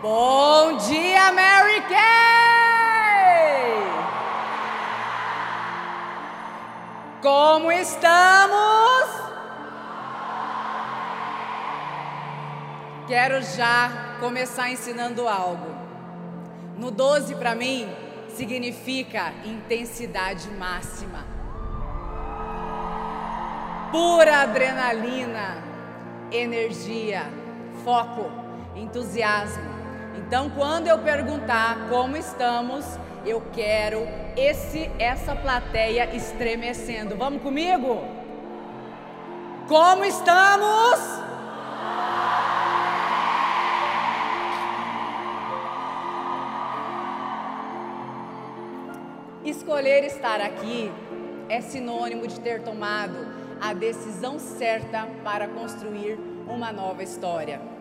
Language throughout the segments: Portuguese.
Bom dia, Mary Kay! Como estamos? Quero já começar ensinando algo. No 12 para mim significa intensidade máxima. Pura adrenalina, energia, foco, entusiasmo. Então, quando eu perguntar como estamos, eu quero esse essa plateia estremecendo. Vamos comigo? Como estamos? Escolher estar aqui é sinônimo de ter tomado a decisão certa para construir uma nova história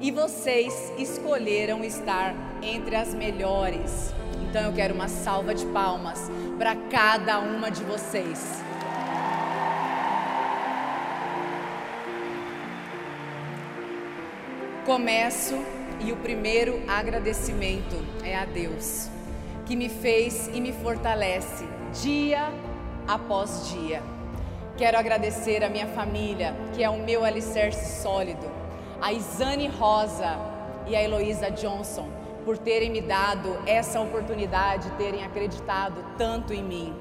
e vocês escolheram estar entre as melhores. Então eu quero uma salva de palmas para cada uma de vocês. Começo e o primeiro agradecimento é a Deus, que me fez e me fortalece dia após dia. Quero agradecer a minha família, que é o meu alicerce sólido a Isane Rosa e a Heloísa Johnson por terem me dado essa oportunidade, terem acreditado tanto em mim.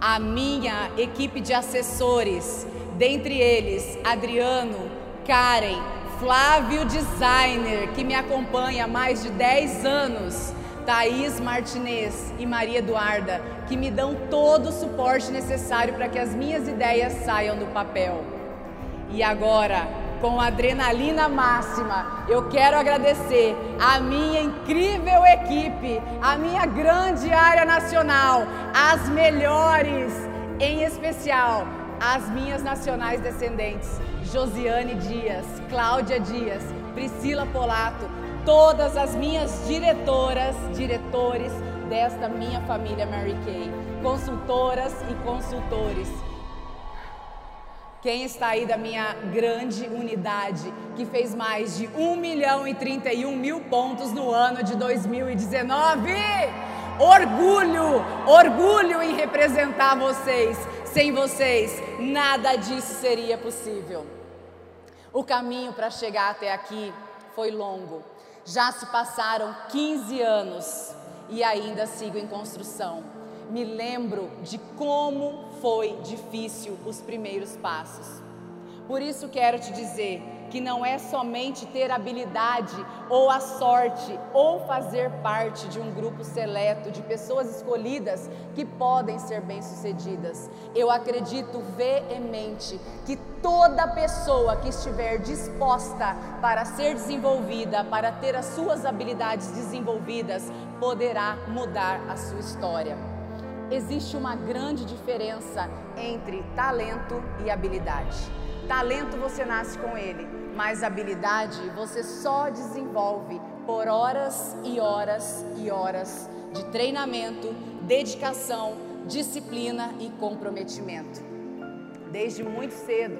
A minha equipe de assessores, dentre eles Adriano, Karen, Flávio Designer, que me acompanha há mais de 10 anos, Thaís Martinez e Maria Eduarda, que me dão todo o suporte necessário para que as minhas ideias saiam do papel. E agora, com adrenalina máxima. Eu quero agradecer a minha incrível equipe, a minha grande área nacional, as melhores, em especial as minhas nacionais descendentes, Josiane Dias, Cláudia Dias, Priscila Polato, todas as minhas diretoras, diretores desta minha família Mary Kay, consultoras e consultores quem está aí da minha grande unidade, que fez mais de 1 milhão e 31 mil pontos no ano de 2019? Orgulho, orgulho em representar vocês. Sem vocês, nada disso seria possível. O caminho para chegar até aqui foi longo. Já se passaram 15 anos e ainda sigo em construção. Me lembro de como foi difícil os primeiros passos. Por isso quero te dizer que não é somente ter habilidade ou a sorte ou fazer parte de um grupo seleto de pessoas escolhidas que podem ser bem-sucedidas. Eu acredito veemente que toda pessoa que estiver disposta para ser desenvolvida, para ter as suas habilidades desenvolvidas, poderá mudar a sua história existe uma grande diferença entre talento e habilidade. Talento você nasce com ele, mas habilidade você só desenvolve por horas e horas e horas de treinamento, dedicação, disciplina e comprometimento. Desde muito cedo,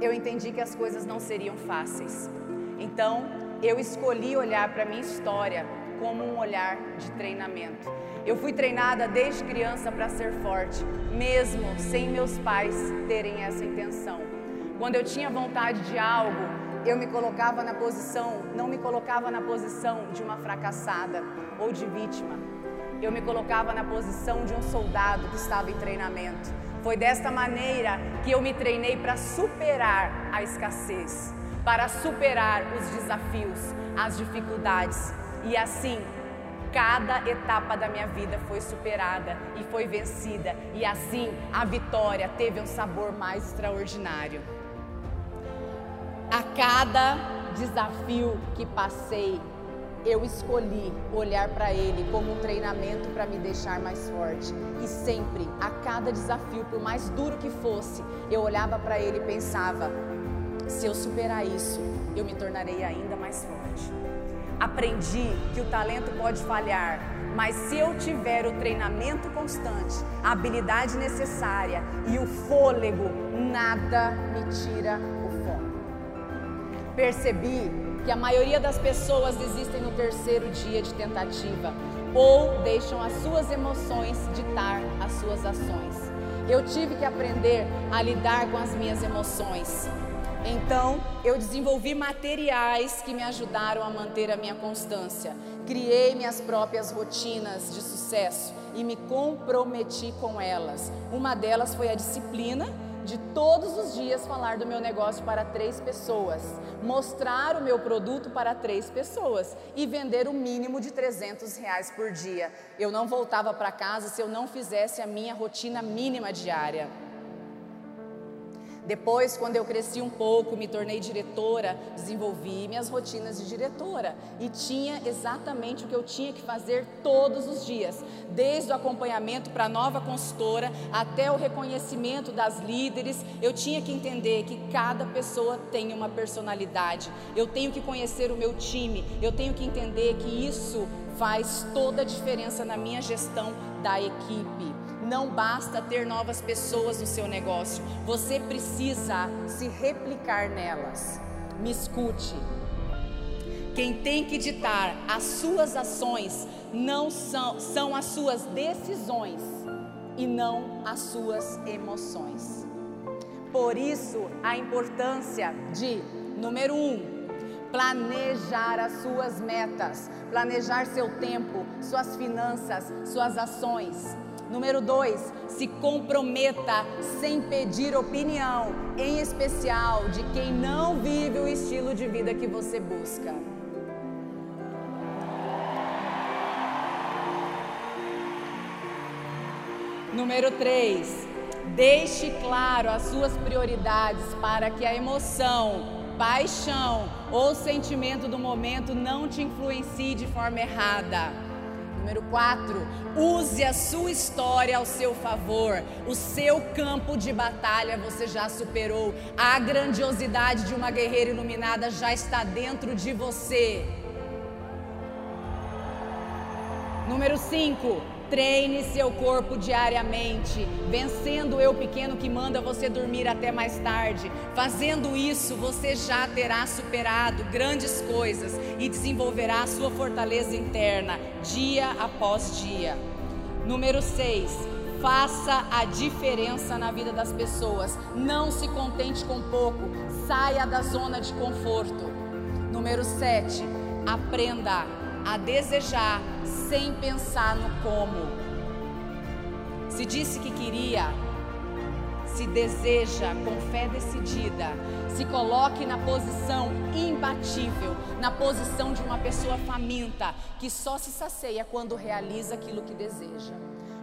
eu entendi que as coisas não seriam fáceis. Então, eu escolhi olhar para minha história como um olhar de treinamento. Eu fui treinada desde criança para ser forte, mesmo sem meus pais terem essa intenção. Quando eu tinha vontade de algo, eu me colocava na posição, não me colocava na posição de uma fracassada ou de vítima. Eu me colocava na posição de um soldado que estava em treinamento. Foi desta maneira que eu me treinei para superar a escassez, para superar os desafios, as dificuldades. E assim Cada etapa da minha vida foi superada e foi vencida, e assim a vitória teve um sabor mais extraordinário. A cada desafio que passei, eu escolhi olhar para ele como um treinamento para me deixar mais forte. E sempre, a cada desafio, por mais duro que fosse, eu olhava para ele e pensava: se eu superar isso, eu me tornarei ainda mais forte aprendi que o talento pode falhar, mas se eu tiver o treinamento constante, a habilidade necessária e o fôlego, nada me tira o foco. Percebi que a maioria das pessoas desistem no terceiro dia de tentativa ou deixam as suas emoções ditar as suas ações. Eu tive que aprender a lidar com as minhas emoções. Então, eu desenvolvi materiais que me ajudaram a manter a minha constância. Criei minhas próprias rotinas de sucesso e me comprometi com elas. Uma delas foi a disciplina de todos os dias falar do meu negócio para três pessoas, mostrar o meu produto para três pessoas e vender o mínimo de 300 reais por dia. Eu não voltava para casa se eu não fizesse a minha rotina mínima diária. Depois, quando eu cresci um pouco, me tornei diretora, desenvolvi minhas rotinas de diretora e tinha exatamente o que eu tinha que fazer todos os dias, desde o acompanhamento para a nova consultora até o reconhecimento das líderes. Eu tinha que entender que cada pessoa tem uma personalidade. Eu tenho que conhecer o meu time, eu tenho que entender que isso faz toda a diferença na minha gestão da equipe. Não basta ter novas pessoas no seu negócio, você precisa se replicar nelas. Me escute. Quem tem que ditar as suas ações não são, são as suas decisões e não as suas emoções. Por isso, a importância de, número um, planejar as suas metas, planejar seu tempo, suas finanças, suas ações. Número dois, se comprometa sem pedir opinião, em especial de quem não vive o estilo de vida que você busca. Número 3. Deixe claro as suas prioridades para que a emoção, paixão ou sentimento do momento não te influencie de forma errada. Número 4, use a sua história ao seu favor. O seu campo de batalha você já superou. A grandiosidade de uma guerreira iluminada já está dentro de você. Número 5, Treine seu corpo diariamente, vencendo o eu pequeno que manda você dormir até mais tarde. Fazendo isso, você já terá superado grandes coisas e desenvolverá a sua fortaleza interna dia após dia. Número 6. Faça a diferença na vida das pessoas. Não se contente com pouco. Saia da zona de conforto. Número 7. Aprenda a desejar sem pensar no como. Se disse que queria, se deseja com fé decidida, se coloque na posição imbatível, na posição de uma pessoa faminta, que só se sacia quando realiza aquilo que deseja.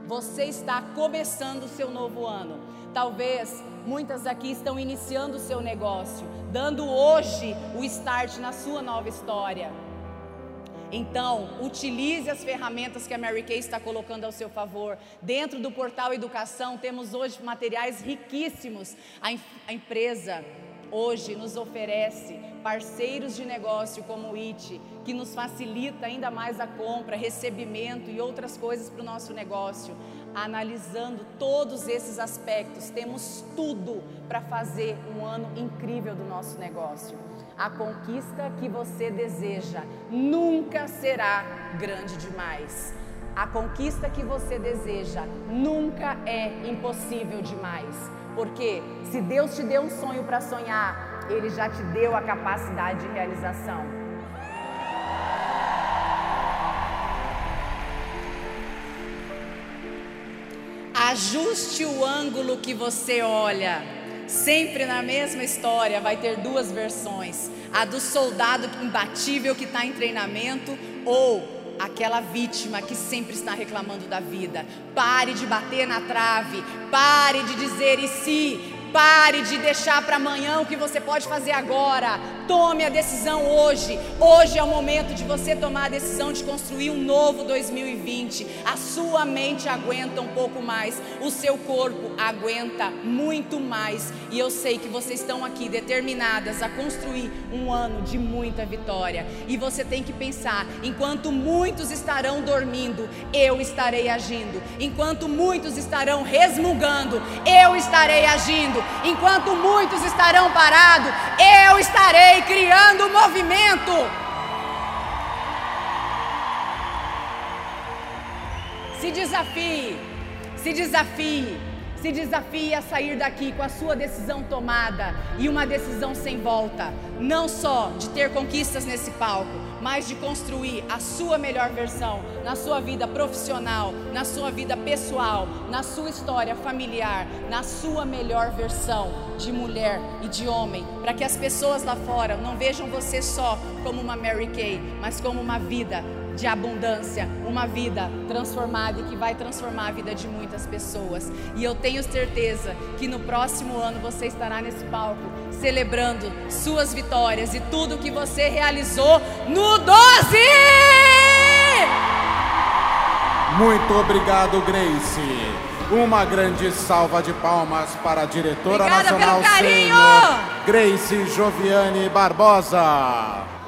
Você está começando o seu novo ano. Talvez muitas aqui estão iniciando o seu negócio, dando hoje o start na sua nova história. Então, utilize as ferramentas que a Mary Kay está colocando ao seu favor. Dentro do portal Educação, temos hoje materiais riquíssimos. A, a empresa hoje nos oferece parceiros de negócio como o IT, que nos facilita ainda mais a compra, recebimento e outras coisas para o nosso negócio. Analisando todos esses aspectos, temos tudo para fazer um ano incrível do nosso negócio. A conquista que você deseja nunca será grande demais. A conquista que você deseja nunca é impossível demais. Porque se Deus te deu um sonho para sonhar, Ele já te deu a capacidade de realização. Ajuste o ângulo que você olha. Sempre na mesma história vai ter duas versões: a do soldado imbatível que está em treinamento ou aquela vítima que sempre está reclamando da vida. Pare de bater na trave, pare de dizer e se, Pare de deixar para amanhã o que você pode fazer agora. Tome a decisão hoje. Hoje é o momento de você tomar a decisão de construir um novo 2020. A sua mente aguenta um pouco mais, o seu corpo aguenta muito mais. E eu sei que vocês estão aqui determinadas a construir um ano de muita vitória. E você tem que pensar: enquanto muitos estarão dormindo, eu estarei agindo. Enquanto muitos estarão resmungando, eu estarei agindo. Enquanto muitos estarão parados, eu estarei criando movimento. Se desafie, se desafie. Se desafie a sair daqui com a sua decisão tomada e uma decisão sem volta, não só de ter conquistas nesse palco, mas de construir a sua melhor versão na sua vida profissional, na sua vida pessoal, na sua história familiar, na sua melhor versão de mulher e de homem, para que as pessoas lá fora não vejam você só como uma Mary Kay, mas como uma vida de abundância, uma vida transformada e que vai transformar a vida de muitas pessoas. E eu tenho certeza que no próximo ano você estará nesse palco celebrando suas vitórias e tudo que você realizou no 12! Muito obrigado, Grace. Uma grande salva de palmas para a diretora Obrigada nacional pelo carinho! sênior, Grace Joviane Barbosa.